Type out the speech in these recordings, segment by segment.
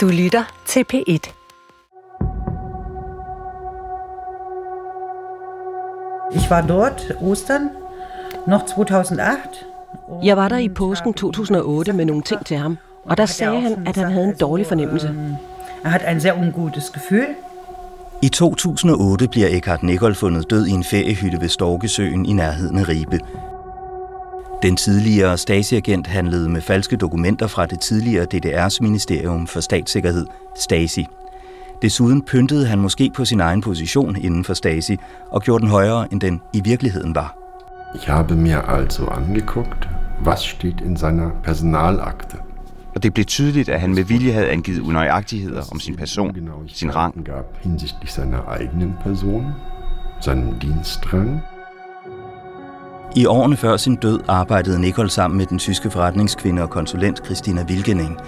Du lytter til P1. Ich war dort Ostern noch 2008. Jeg var der i påsken 2008 med nogle ting til ham, og der sagde han, at han havde en dårlig fornemmelse. Er hat ein sehr ungutes Gefühl. I 2008 bliver Eckhart Nicol fundet død i en feriehytte ved Storkesøen i nærheden af Ribe. Den tidligere Stasi-agent handlede med falske dokumenter fra det tidligere DDR's Ministerium for Statssikkerhed, Stasi. Desuden pyntede han måske på sin egen position inden for Stasi og gjorde den højere, end den i virkeligheden var. Ich habe mir also angeguckt, was steht in seiner Personalakte. Og det blev tydeligt, at han med vilje havde angivet unøjagtigheder om sin person, sin rang. gab hinsichtlich seiner eigenen Person, seinem Dienstrang. I årene før sin død arbejdede Nicol sammen med den tyske forretningskvinde og konsulent Christina Wilgening,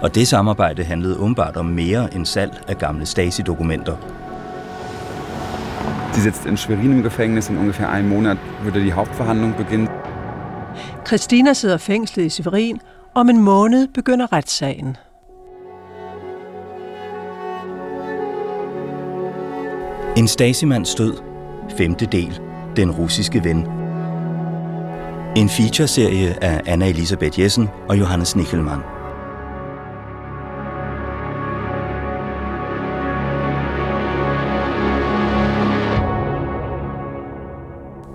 og det samarbejde handlede umiddelbart om mere end salg af gamle Stasi-dokumenter. Sie sitzt in Schwerin im Gefängnis. In ungefähr einem Monat würde die Hauptverhandlung beginnen. Christina sidder fængslet i Severin. Om en måned begynder retssagen. En Stasi-mands død. Femte del. Den russiske ven. En featureserie af Anna Elisabeth Jessen og Johannes Nichelmann.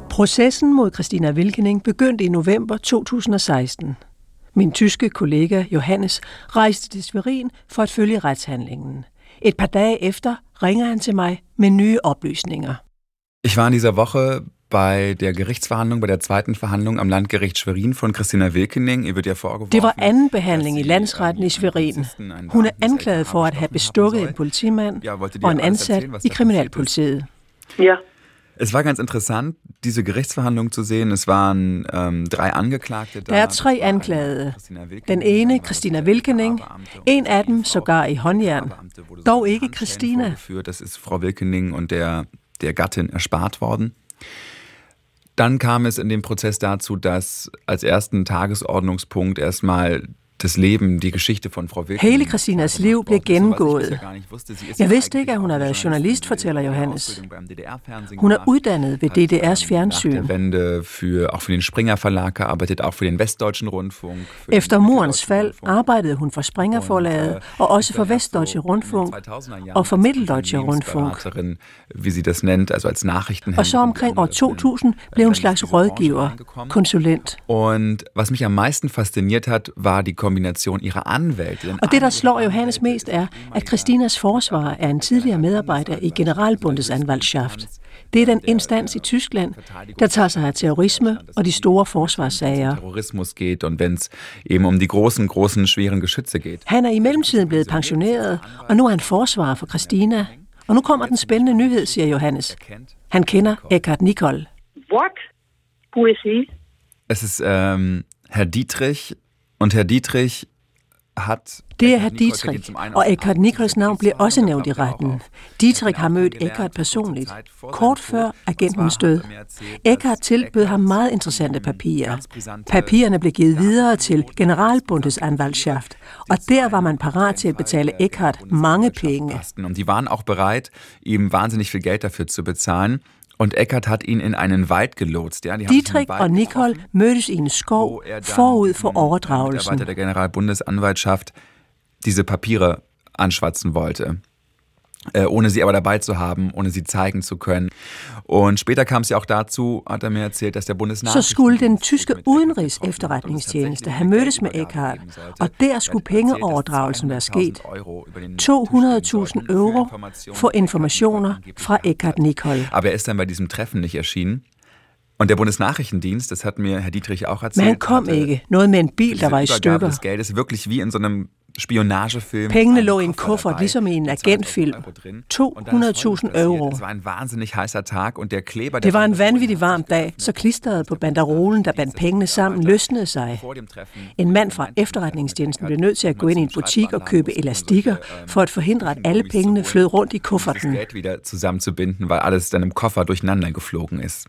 Processen mod Christina Wilkening begyndte i november 2016. Min tyske kollega Johannes rejste til Sverin for at følge retshandlingen. Et par dage efter ringer han til mig med nye oplysninger. Ich war in dieser Woche bei der Gerichtsverhandlung, bei der zweiten Verhandlung am Landgericht Schwerin von Christina Wilkening. Ihr wird ja vorgeworfen, Det var anden behandling i landsretten i Schwerin. Hun er anklaget for at have bestukket en politimand og en ansat i kriminalpolitiet. Ja. Es war ganz interessant, diese Gerichtsverhandlung zu sehen. Es waren ähm, drei Angeklagte da. Der er tre anklagede. Den ene, Christina Wilkening, en af dem sågar i håndjern. Dog ikke Christina. Das ist Frau Wilkening und der, der Gattin erspart worden. Dann kam es in dem Prozess dazu, dass als ersten Tagesordnungspunkt erstmal das Leben, die Geschichte von Frau Wilkening. Hele Christinas liv blev gennemgået. Jeg vidste ikke, at hun har været journalist, fortæller Johannes. Hun er uddannet ved DDR's fjernsyn. Wende für, auch für den Springer Verlag gearbeitet, auch für den Westdeutschen Rundfunk. Efter murens fald arbejdede hun for Springer forlaget og også for Vestdeutsche Rundfunk og for Mitteldeutsche Rundfunk. Wie sie das nennt, also als. Og så omkring år 2000 blev hun slags rådgiver, konsulent. Und was mich am meisten fasziniert hat, war die Kombination ihrer Anwältin. Og det, der slår Johannes mest, er, at Christinas forsvar er en tidligere medarbejder i Generalbundesanwaltschaft. Det er den instans i Tyskland, der tager sig af terrorisme og de store forsvarssager. Terrorismus geht und wenn es eben um die großen, großen, schweren Geschütze geht. Han er i mellemtiden blevet pensioneret, og nu er han forsvarer for Christina. Og nu kommer den spændende nyhed, siger Johannes. Han kender Eckhart Nicol. What? Who is he? Es ist ähm, Herr Dietrich und Herr Dietrich hat... Det er herr Dietrich, og Eckhart Nichols navn bliver også nævnt i retten. Dietrich har mødt Eckhart personligt, kort før agentens død. Eckhart tilbød ham meget interessante papirer. Papirerne blev givet videre til Generalbundesanwaltschaft, og der var man parat til at betale Eckhart mange penge. Und die waren auch bereit, ihm wahnsinnig viel Geld dafür zu bezahlen. Und Eckert hat ihn in einen Wald gelotst. Ja, Dietrich og Nicole mødtes i en skov forud for overdragelsen. Der Generalbundesanwaltschaft diese Papiere anschwatzen wollte. Äh, ohne sie aber dabei zu haben, ohne sie zeigen zu können. Und später kam es ja auch dazu, hat er mir erzählt, dass der Så Bundesnachrichten... skulle den tyske udenrigs efterretningstjeneste have mødtes med Eckhart, og der skulle pengeoverdragelsen være sket. 200.000 euro for informationer fra Eckhart Nicol. Aber er ist dann bei diesem Treffen nicht erschienen. Und der Bundesnachrichtendienst, das hat mir Herr Dietrich auch erzählt, Men han kom hatte ikke. Noget med en bil, der var i stykker. des Geldes wirklich wie in so einem Spionagefilm. Pengene lå i en kuffert, ligesom i en mit 20.000 agentfilm. Euro drin. Und dann ist 200.000 Folgendes passiert. euro. Es war ein wahnsinnig heißer Tag und der Kleber, der Det var en vanvittig varm dag, så klisteret på banderolen, der bandt pengene sammen, løsnede sig. En mand fra efterretningstjenesten blev nødt til at gå ind i en butik og købe elastikker, for at forhindre, at alle pengene flød rundt i kufferten. Wieder zusammenzubinden, weil alles dann im Koffer durcheinander geflogen ist.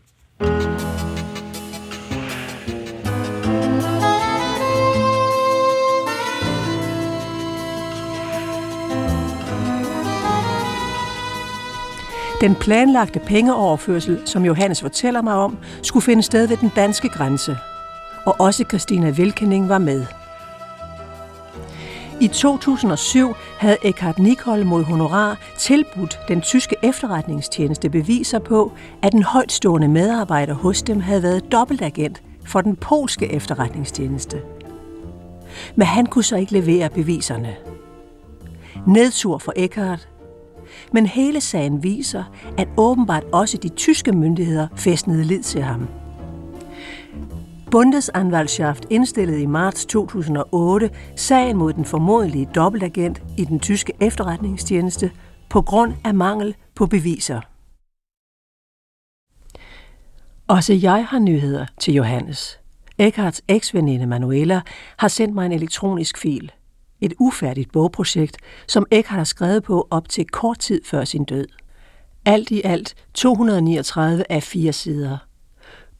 Den planlagte pengeoverførsel, som Johannes fortæller mig om, skulle finde sted ved den danske grænse. Og også Christina Vilkening var med. I 2007 havde Eckhard Nicol mod honorar tilbudt den tyske efterretningstjeneste beviser på, at en højtstående medarbejder hos dem havde været dobbeltagent for den polske efterretningstjeneste. Men han kunne så ikke levere beviserne. Nedtur for Eckhart, men hele sagen viser, at åbenbart også de tyske myndigheder fæstnede lid til ham. Bundesanwaltschaft indstillede i marts 2008 sagen mod den formodelige dobbeltagent i den tyske efterretningstjeneste på grund af mangel på beviser. Også jeg har nyheder til Johannes. Eckharts eksveninde Manuela har sendt mig en elektronisk fil. Et ufærdigt bogprojekt, som Eckhart har skrevet på op til kort tid før sin død. Alt i alt 239 af fire sider.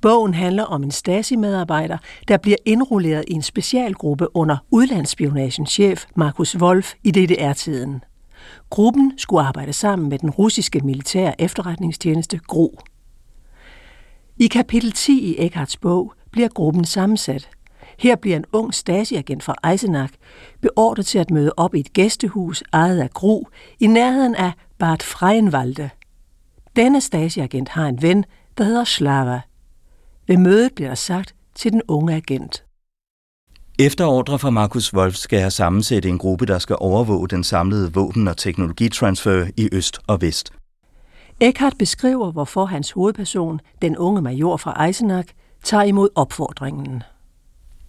Bogen handler om en Stasi-medarbejder, der bliver indrulleret i en specialgruppe under udlandsspionagens chef Markus Wolf i DDR-tiden. Gruppen skulle arbejde sammen med den russiske militære efterretningstjeneste GRU. I kapitel 10 i Eckharts bog bliver gruppen sammensat. Her bliver en ung Stasi-agent fra Eisenach beordret til at møde op i et gæstehus ejet af GRU i nærheden af Bad Freienwalde. Denne Stasi-agent har en ven, der hedder Slava – ved mødet bliver der sagt til den unge agent. Efter ordre fra Markus Wolf skal jeg sammensætte en gruppe, der skal overvåge den samlede våben- og teknologitransfer i øst og vest. Eckhart beskriver, hvorfor hans hovedperson, den unge major fra Eisenach, tager imod opfordringen.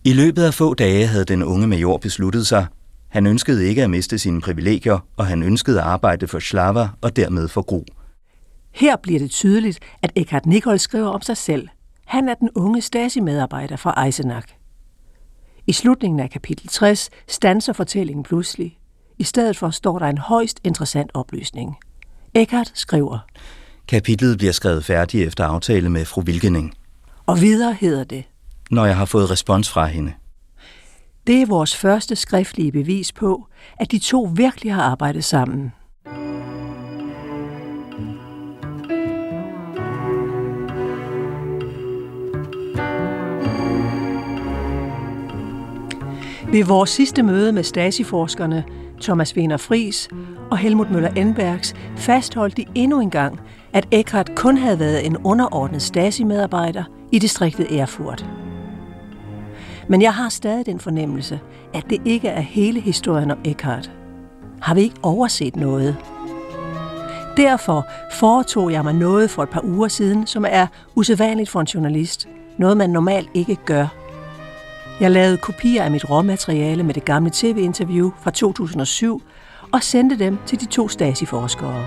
I løbet af få dage havde den unge major besluttet sig. Han ønskede ikke at miste sine privilegier, og han ønskede at arbejde for Slava og dermed for Gro. Her bliver det tydeligt, at Eckhart Nicol skriver om sig selv. Han er den unge Stasi-medarbejder fra Eisenach. I slutningen af kapitel 60 stanser fortællingen pludselig. I stedet for står der en højst interessant oplysning. Eckhart skriver. Kapitlet bliver skrevet færdigt efter aftale med fru Vilkening. Og videre hedder det. Når jeg har fået respons fra hende. Det er vores første skriftlige bevis på, at de to virkelig har arbejdet sammen. Ved vores sidste møde med Stasi-forskerne, Thomas Wiener Fris og Helmut Møller Enbergs, fastholdt de endnu en gang, at Eckhart kun havde været en underordnet Stasi-medarbejder i distriktet Erfurt. Men jeg har stadig den fornemmelse, at det ikke er hele historien om Eckhart. Har vi ikke overset noget? Derfor foretog jeg mig noget for et par uger siden, som er usædvanligt for en journalist. Noget, man normalt ikke gør – jeg lavede kopier af mit råmateriale med det gamle tv-interview fra 2007 og sendte dem til de to Stasi-forskere.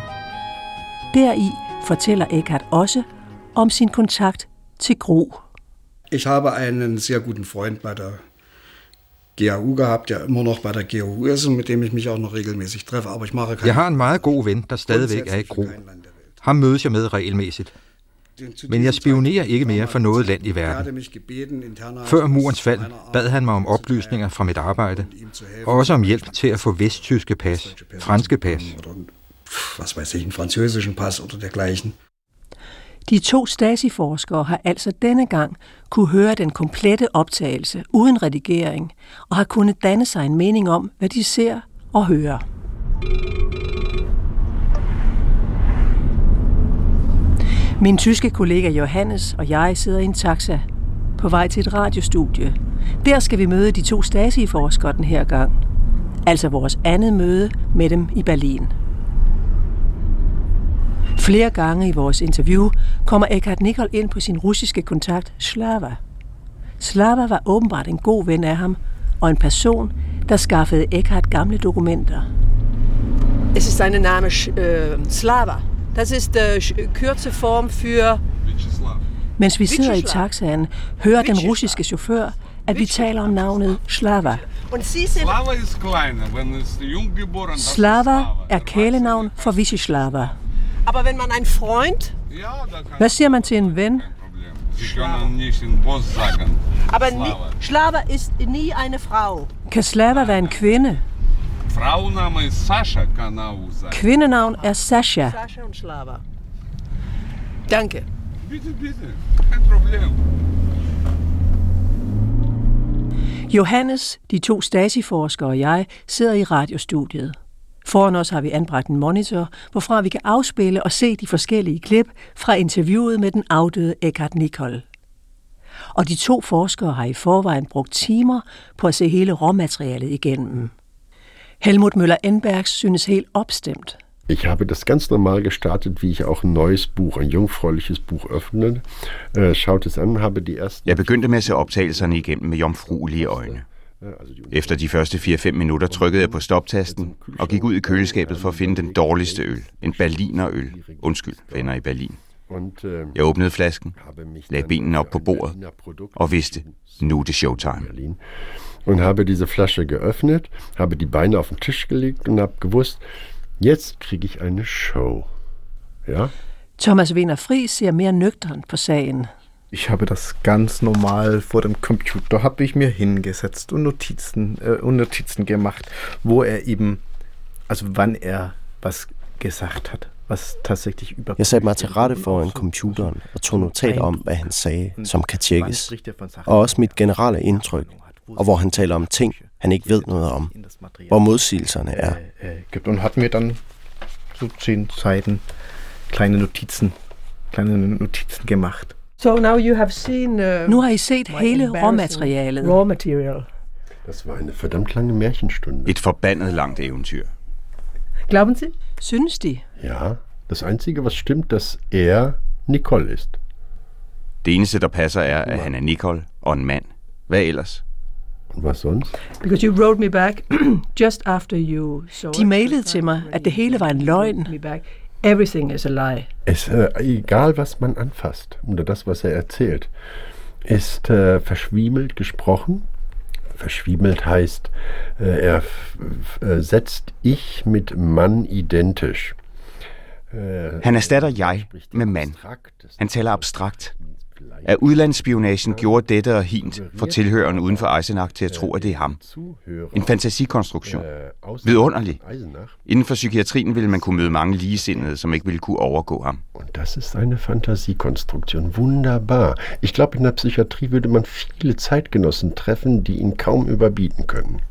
Deri fortæller Eckhart også om sin kontakt til Gro. Ich habe einen sehr guten Freund bei der GAU gehabt, der immer noch bei der GAU ist und mit dem ich mich auch noch regelmäßig treffe. Aber ich mache Jeg har en meget god ven, der stadigvæk er i Gro. Ham mødes jeg med regelmæssigt. Men jeg spionerer ikke mere for noget land i verden. Før murens fald bad han mig om oplysninger fra mit arbejde, og også om hjælp til at få vesttyske pas, franske pas. Was weiß ich, en französischen Pass oder dergleichen. De to Stasi-forskere har altså denne gang kunne høre den komplette optagelse uden redigering og har kunnet danne sig en mening om, hvad de ser og hører. Min tyske kollega Johannes og jeg sidder i en taxa på vej til et radiostudie. Der skal vi møde de to Stasi-forskere den her gang. Altså vores andet møde med dem i Berlin. Flere gange i vores interview kommer Eckhart Nikol ind på sin russiske kontakt Slava. Slava var åbenbart en god ven af ham, og en person, der skaffede Eckhart gamle dokumenter. Es ist seine Name äh, Slava. Das ist äh, kürze Form für... Mens vi sidder i taxaen, hører den russiske chauffør, at vi taler om navnet Slava. Slava er kælenavn for Vishislava. Aber wenn man ein Freund... Hvad siger man til en ven? Aber Slava ist nie eine Frau. Kan Slava være en kvinde? Frauenname Sascha. Kvindenavn er Sasha. Sascha und Slava. Danke. Bitte, bitte. Kein Problem. Johannes, de to Stasi-forskere og jeg sidder i radiostudiet. Foran os har vi anbragt en monitor, hvorfra vi kan afspille og se de forskellige klip fra interviewet med den afdøde Eckhart Nicol. Og de to forskere har i forvejen brugt timer på at se hele råmaterialet igennem. Helmut Müller-Enberg synes helt opstemt. Ich habe das ganz normal gestartet, wie ich auch ein neues Buch, ein jungfräuliches Buch öffne. Äh, schaut es an, habe die ersten... Jeg begyndte med at se optagelserne igennem med jomfruelige øjne. Efter de første 4-5 minutter trykkede jeg på stoptasten og gik ud i køleskabet for at finde den dårligste øl. En Berlinerøl. Undskyld, venner i Berlin. Jeg åbnede flasken, lagde benene op på bordet og vidste, nu er det showtime. Und habe diese Flasche geöffnet, habe die Beine auf den Tisch gelegt und habe gewusst, jetzt kriege ich eine Show. Ja? Thomas Wiener Fries ser mere nøgternt på sagen. Ich habe das ganz normal vor dem Computer, habe ich mir hingesetzt und Notizen, äh, und Notizen gemacht, wo er eben, also wann er was gesagt hat. Was tatsächlich über Jeg satte mig til rette foran computeren og tog notat om, hvad han sagde, som kan tjekkes. Og også mit generelle indtryk, og hvor han taler om ting, han ikke ved noget om. Hvor modsigelserne er. und hat mir dann so zehn Seiten kleine Notizen, kleine Notizen gemacht. So now you have seen, uh, Nu har I set hele råmaterialet. raw material. Das war eine verdammt lange Märchenstunde. Et forbandet langt eventyr. Glauben Sie? Synes de? Ja, das Einzige, was stimmt, dass er Nicole ist. Det eneste, der passer, er, at han er Nicole og en mand. Hvad ellers? Und was sonst? Because you wrote me back just after you saw De mailede til mig, at det hele var en løgn. Everything is a lie. Es, äh, egal, was man anfasst oder das, was er erzählt, ist äh, verschwiemelt gesprochen. Verschwiemelt heißt, äh, er äh, setzt ich mit Mann identisch. Äh, Han erstatter jeg med mand. Han taler abstrakt. At udlandsspionagen gjorde dette og hint for tilhørende uden for Eisenach til at tro, at det er ham. En fantasikonstruktion. Vidunderlig. Inden for psykiatrien ville man kunne møde mange ligesindede, som ikke ville kunne overgå ham. Das ist eine Fantasiekonstruktion. Wunderbar. Ich glaube, in der Psychiatrie würde man viele Zeitgenossen treffen, die ihn kaum überbieten können.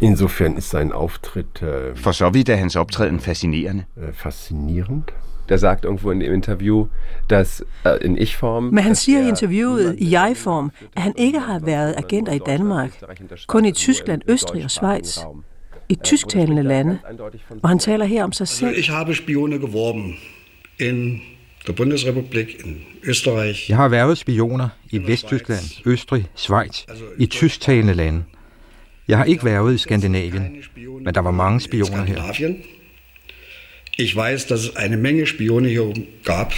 Insofern ist sein Auftritt äh, For så vidt er hans optræden fascinerende. äh, faszinierend. Der sagt irgendwo in dem Interview, dass äh, in Ich-Form... Men han siger i er interviewet i jeg-form, at han ikke har været agenter i Danmark, kun i Tyskland, Østrig og Schweiz. I tysktalende lande, og han taler her om sig Also selv. ich habe Spione geworben in der Bundesrepublik, in Österreich. Jeg har været spioner i Vesttyskland, Østrig, Schweiz, i tysktalende lande. Jeg har ikke været i Skandinavien, men der var mange spioner her. Ich weiß, dass es eine Menge Spione hier oben gab.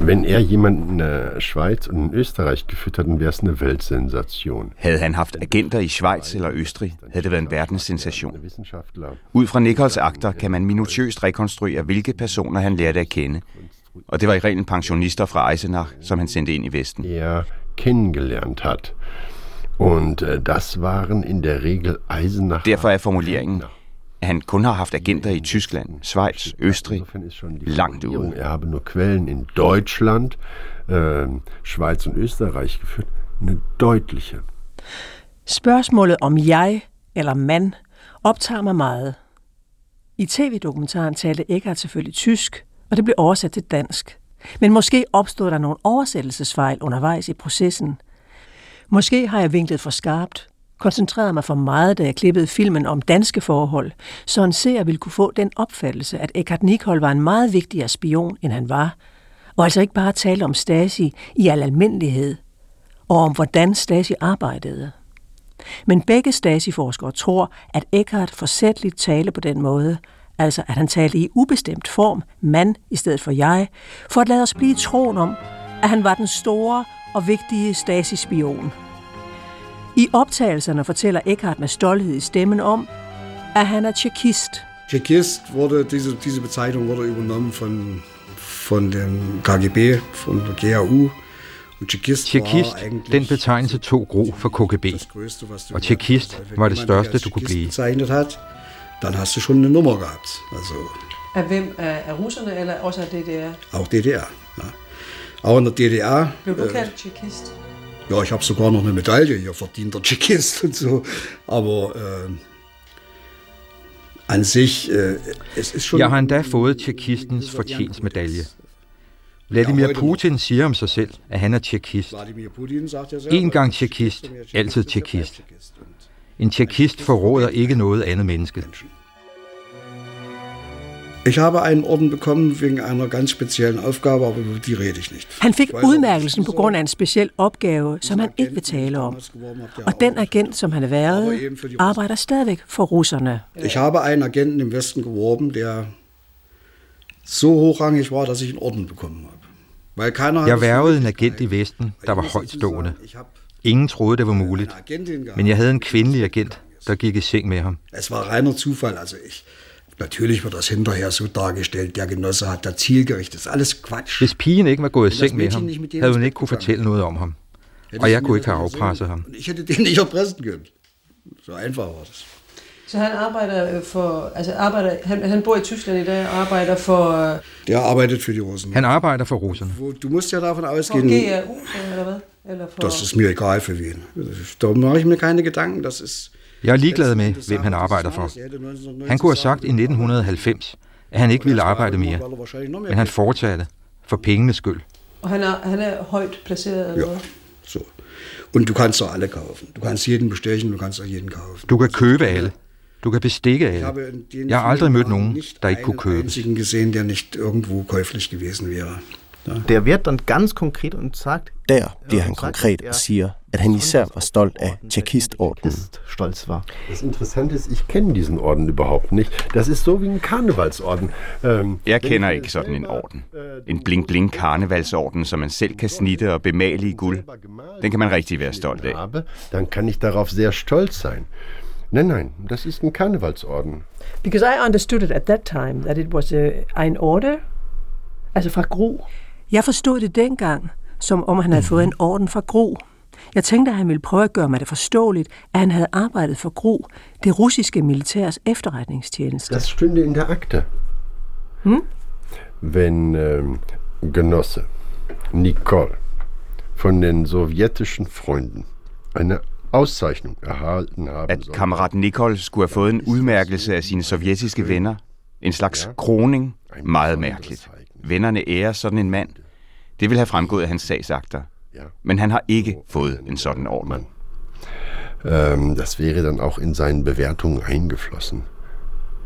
Wenn er jemanden in der Schweiz und in Österreich geführt hat, dann wäre es eine Weltsensation. Havde han haft agenter i Schweiz eller Østrig, havde det været en verdenssensation. Wissenschaftler. Ud fra Nichols akter kan man minutiøst rekonstruere, hvilke personer han lærte at kende. Og det var i reglen pensionister fra Eisenach, som han sendte ind i Vesten. er kennengelernt hat. Und äh, das waren in der Regel Eisenach. Derfor er formuleringen, han kun har haft agenter i Tyskland, Schweiz, Østrig, langt ude. Er habe nur Quellen in Deutschland, äh, Schweiz und Österreich geführt. Eine deutliche. Spørgsmålet om jeg eller mand optager mig meget. I tv-dokumentaren talte Eckhart selvfølgelig tysk, og det blev oversat til dansk. Men måske opstod der nogle oversættelsesfejl undervejs i processen. Måske har jeg vinklet for skarpt, koncentrerede mig for meget, da jeg klippede filmen om danske forhold, så en seer ville kunne få den opfattelse, at Eckhart Nicol var en meget vigtigere spion, end han var, og altså ikke bare tale om Stasi i al almindelighed, og om hvordan Stasi arbejdede. Men begge Stasi-forskere tror, at Eckhart forsætligt talte på den måde, altså at han talte i ubestemt form, mand i stedet for jeg, for at lade os blive i troen om, at han var den store og vigtige Stasi-spion. I optagelserne fortæller Eckhart med stolthed i stemmen om, at han er tjekist. Tschechist wurde, diese, diese Bezeichnung wurde übernommen von, von dem KGB, von der Tschechist, Tjekist, war eigentlich den betegnelse tog gro for KGB. Og tjekist var det største, du kunne blive. dann hast du schon eine Nummer gehabt. Also, Af hvem? Af, af russerne eller også af DDR? Auch DDR, ja. Auch in der DDR. Blev du kaldt Tschechist? Ja, ich habe sogar noch eine Medaille hier verdient, der Tschechist und so. Aber äh, an sich, äh, es ist schon... Jeg har endda fået tjekistens fortjensmedalje. Vladimir Putin siger om sig selv, at han er tjekist. En gang tjekist, altid tjekist. En tjekist forråder ikke noget andet menneske. Ich habe einen Orden bekommen wegen einer ganz speziellen Aufgabe, aber über die rede ich nicht. Han fik udmærkelsen på grund af en speciel opgave, som han ikke vil tale om. Og den agent, som han er været, arbejder stadigvæk for russerne. Ich habe einen Agenten im Westen geworben, der so hochrangig war, dass ich en Orden bekommen habe. Weil keiner Jeg værvede en agent i Vesten, der var højtstående. Ingen troede, det var muligt. Men jeg havde en kvindelig agent, der gik i seng med ham. Es war reiner Zufall. Also ich, Natürlich wird das hinterher so dargestellt, der Genosse hat da zielgerichtet. Das ist alles Quatsch. Hvis pigen ikke var gået i seng med ham, havde hun ikke kunne fortælle noget om ham. Og jeg kunne ikke have afpresset ham. Ich hätte den nicht erpressen können. So einfach war das. Så han arbejder for, altså arbejder, han, han bor i Tyskland i dag og arbejder for... Der arbeitet für die Russen. Han arbejder for russerne. Du musst ja davon ausgehen... For GRU, eller hvad? Eller for... Das ist mir egal für wen. Da mache ich mir keine Gedanken. Das ist... Jeg er ligeglad med, hvem han arbejder for. Han kunne have sagt i 1990, at han ikke ville arbejde mere. Men han fortsatte for pengenes skyld. Og han er, han er højt placeret? Eller ja, så. Und du kannst doch alle kaufen. Du kannst jeden bestechen, du kannst auch jeden kaufen. Du kan købe alle. Du kan bestikke alle. Jeg har aldrig mødt nogen, der ikke kunne købe. Ich habe gesehen, der nicht irgendwo käuflich gewesen wäre. Der wird dann ganz konkret und sagt, Der bliver han konkret og siger, at han især var stolt af Tjekistordenen. Stolz war. Das Interessante ist, ich kenne diesen Orden überhaupt nicht. Das ist so wie ein Karnevalsorden. Ähm, Jeg kender ikke sådan en orden. En bling-bling karnevalsorden, som man selv kan snitte og bemale i guld. Den kan man rigtig være stolt af. Dann kann ich darauf sehr stolz sein. Nein, nein, das ist ein Karnevalsorden. Because I understood it at that time, that it was a, en order, altså fra Gro. Jeg forstod det dengang, som om han havde fået en orden fra Gro. Jeg tænkte, at han ville prøve at gøre mig det forståeligt, at han havde arbejdet for Gro, det russiske militærs efterretningstjeneste. Das stünde in der Akte. Hm? Wenn ähm, Genosse Nicole von den sowjetischen Freunden eine Auszeichnung erhalten haben At kammerat Nicole skulle have fået en udmærkelse af sine sovjetiske venner. En slags kroning. Meget mærkeligt. Vennerne ærer sådan en mand. Det vil have fremgået af hans sagsakter. Men han har ikke fået en sådan orden. Ähm, das wäre dann auch in seinen Bewertungen eingeflossen.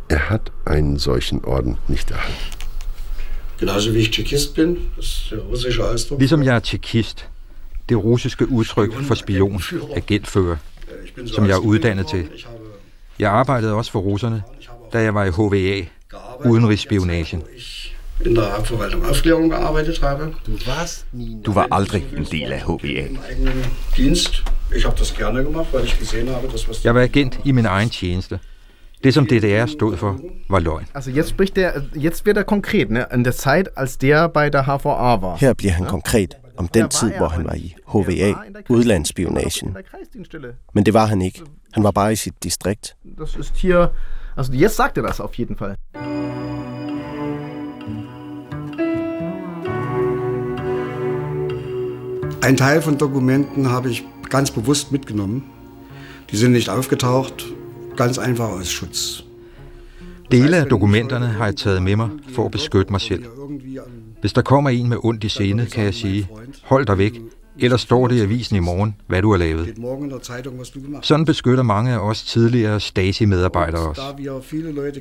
Er hat einen solchen Orden nicht erhalten. Genauso wie ich Tschechist bin, das ist der russische Ausdruck. Ligesom jeg er tjekist, det russiske udtryk for spion, agentfører, som jeg er uddannet til. Jeg arbejdede også for russerne, da jeg var i HVA, udenrigsspionagen. In der Hauptverwaltung Aufklärung gearbeitet habe. Du warst nie Du var aldrig en del af HVA. eigenen Dienst. Ich habe das gerne gemacht, weil ich gesehen habe, dass was Jeg var agent i min egen tjeneste. Det, som DDR stod for, var løgn. Also jetzt spricht der, jetzt wird er konkret, ne? In der Zeit, als der bei der HVA war. Her bliver han konkret om den tid, hvor han var i HVA, udlandsspionagen. Men det var han ikke. Han var bare i sit distrikt. Das ist hier, also jetzt sagt er das auf jeden Fall. Ein Teil von Dokumenten habe ich ganz bewusst mitgenommen. Die sind nicht aufgetaucht, ganz einfach aus Schutz. Dele af dokumenterne har jeg taget med mig for at beskytte mig selv. Hvis der kommer en med ondt i sinde, kan jeg sige, hold dig væk, ellers står det i avisen i morgen, hvad du har lavet. Sådan beskytter mange af os tidligere Stasi-medarbejdere os.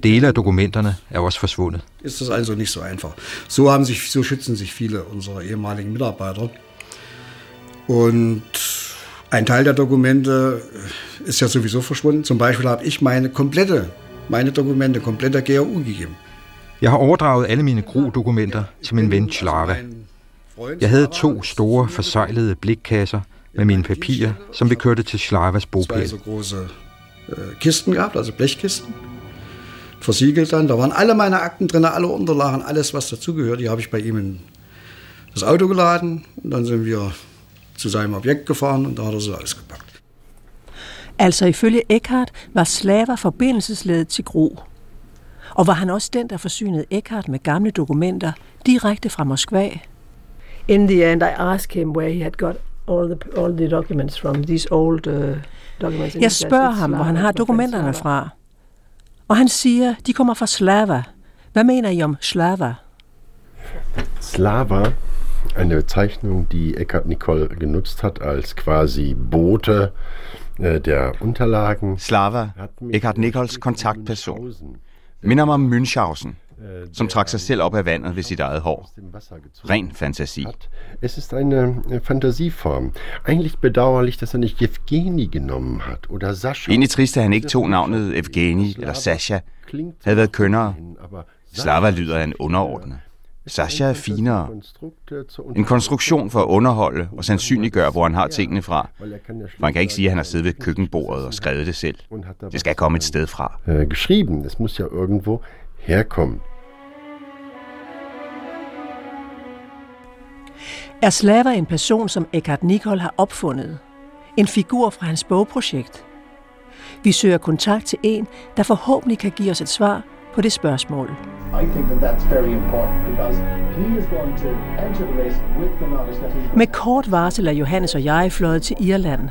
Dele af dokumenterne er også forsvundet. ist das also nicht so einfach. So haben sich, so schützen sich viele unserer ehemaligen Mitarbeiter. Und ein Teil der Dokumente ist ja sowieso verschwunden. Zum Beispiel habe ich meine komplette, meine Dokumente komplett der GRU gegeben. Jeg har overdraget alle mine gro-dokumenter til min ven Slava. Jeg havde to store, forsejlede blikkasser med mine papirer, som vi kørte til Zwei bopæl. so große äh, Kisten gehabt, also Blechkisten. Versiegelt dann. Da waren alle meine Akten drin, alle Unterlagen, alles, was dazugehört. Die habe ich bei ihm in das Auto geladen. Und dann sind wir zu seinem Objekt gefahren und da hat er sie ausgepackt. Altså ifølge Eckhart var slaver forbindelsesledet til Gro. Og var han også den, der forsynede Eckhart med gamle dokumenter direkte fra Moskva? In the end, I asked him where he had got all the, all the documents from, these old uh, documents. Jeg spørger ham, hvor han har dokumenterne fra. Og han siger, de kommer fra Slava. Hvad mener I om Slava? Slava, eine Bezeichnung, die Eckhard Nicole genutzt hat als quasi Bote äh, der Unterlagen. Slava, Eckhart Nichols kontaktperson, minder mig om Münchhausen, som trak sig selv op af vandet ved sit eget hår. Ren fantasi. Es ist eine äh, Fantasieform. Eigentlich bedauerlich, dass er nicht Evgeni genommen hat oder Sascha. Egentlig trist, at han ikke tog navnet Evgeni eller Sasha. Havde været kønnere. Slava lyder af en underordnet. Sasha er finere. En konstruktion for at underholde og sandsynliggøre, hvor han har tingene fra. For han kan ikke sige, at han har siddet ved køkkenbordet og skrevet det selv. Det skal komme et sted fra. Äh, geschrieben. Es muss ja irgendwo herkommen. Er Slava en person, som Eckhart Nicol har opfundet? En figur fra hans bogprojekt? Vi søger kontakt til en, der forhåbentlig kan give os et svar på det spørgsmål. I think that that's very important because he is going to enter the race with the that Med kort varsel er Johannes og jeg fløjet til Irland.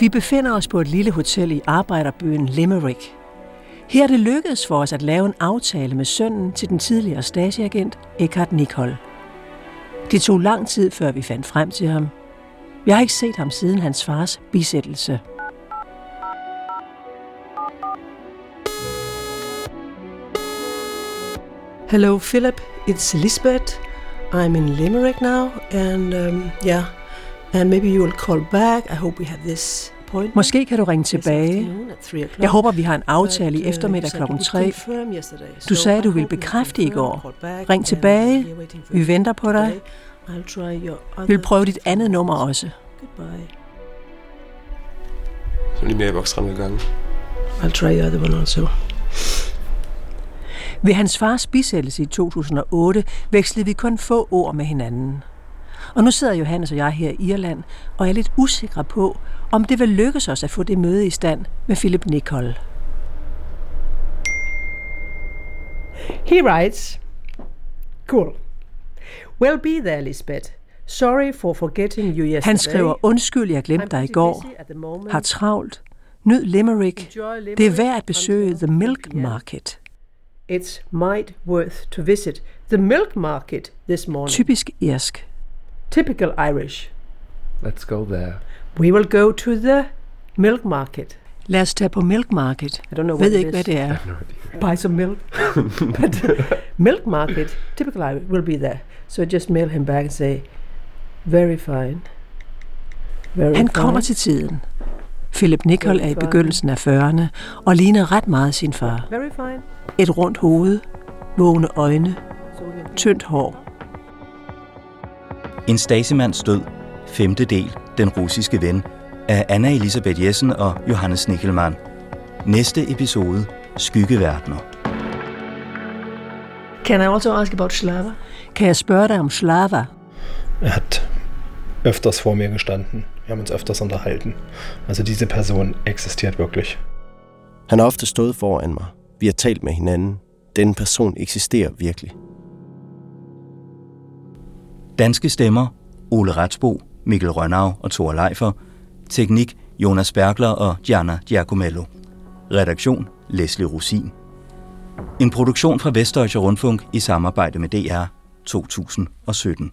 Vi befinder os på et lille hotel i arbejderbyen Limerick. Her er det lykkedes for os at lave en aftale med sønnen til den tidligere stageagent Eckhart Nicol. Det tog lang tid, før vi fandt frem til ham. Jeg har ikke set ham siden hans fars bisættelse. Hello, Philip. It's Lisbeth. I'm in Limerick now, and um, yeah, and maybe you will call back. I hope we have this point. Måske kan du ringe tilbage. Jeg håber, vi har en aftale i eftermiddag kl. 3. Du sagde, du ville bekræfte i går. Ring tilbage. Vi venter på dig. I'll try your Vi vil prøve dit andet nummer også. Goodbye. Så er de mailbox rangegangen. I'll try your other one also. Ved hans fars bisættelse i 2008 vekslede vi kun få ord med hinanden. Og nu sidder Johannes og jeg her i Irland og er lidt usikre på, om det vil lykkes os at få det møde i stand med Philip Nicol. He writes, Cool. We'll be there, Lisbeth. Sorry for forgetting you yesterday. Han skriver, undskyld, jeg glemte dig i går. Har travlt. Nyd Limerick. Det er værd at besøge The Milk Market. It's might worth to visit the milk market this morning. Typisk irsk. Typical Irish. Let's go there. We will go to the milk market. Lad os tage på Milk Market. I don't know Ved what it ikke, is. hvad det er. Buy some milk. but milk market, typical Irish, will be there. So I just mail him back and say, very fine. Very Han fine. kommer til tiden. Philip Nicol er i begyndelsen af 40'erne og ligner ret meget sin far. Et rundt hoved, vågne øjne, tyndt hår. En Stasimands død, femte del, Den russiske ven, af Anna Elisabeth Jessen og Johannes Nickelmann. Næste episode, Skyggeverdener. Can I also ask about Slava? Kan jeg spørge dig om Slava? Er hat öfters vor mir gestanden. Wir haben uns öfters unterhalten. Also diese Person existiert wirklich. Han har ofte stået foran mig. Vi har talt med hinanden. Den person eksisterer virkelig. Danske stemmer, Ole Retsbo, Mikkel Rønnav og Thor Leifer. Teknik, Jonas Bergler og Gianna Giacomello. Redaktion, Leslie Rosin. En produktion fra Vestdeutsche Rundfunk i samarbejde med DR 2017.